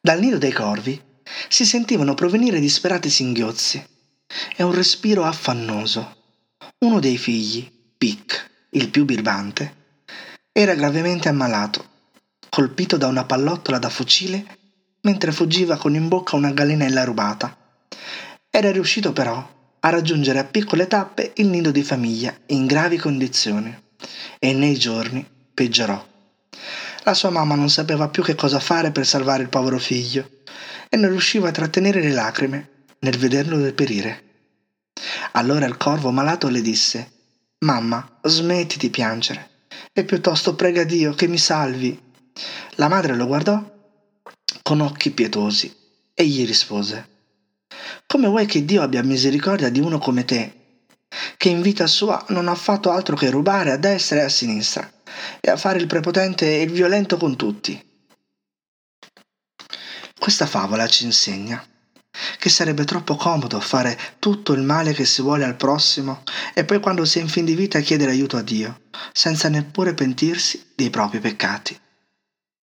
Dal nido dei corvi si sentivano provenire disperati singhiozzi e un respiro affannoso. Uno dei figli, Pic, il più birbante, era gravemente ammalato, colpito da una pallottola da fucile mentre fuggiva con in bocca una gallinella rubata. Era riuscito però a raggiungere a piccole tappe il nido di famiglia in gravi condizioni e nei giorni peggiorò. La sua mamma non sapeva più che cosa fare per salvare il povero figlio e non riusciva a trattenere le lacrime nel vederlo deperire. Allora il corvo malato le disse Mamma, smetti di piangere e piuttosto prega Dio che mi salvi. La madre lo guardò con occhi pietosi e gli rispose Come vuoi che Dio abbia misericordia di uno come te, che in vita sua non ha fatto altro che rubare a destra e a sinistra e a fare il prepotente e il violento con tutti? Questa favola ci insegna che sarebbe troppo comodo fare tutto il male che si vuole al prossimo e poi quando si è in fin di vita chiedere aiuto a Dio, senza neppure pentirsi dei propri peccati.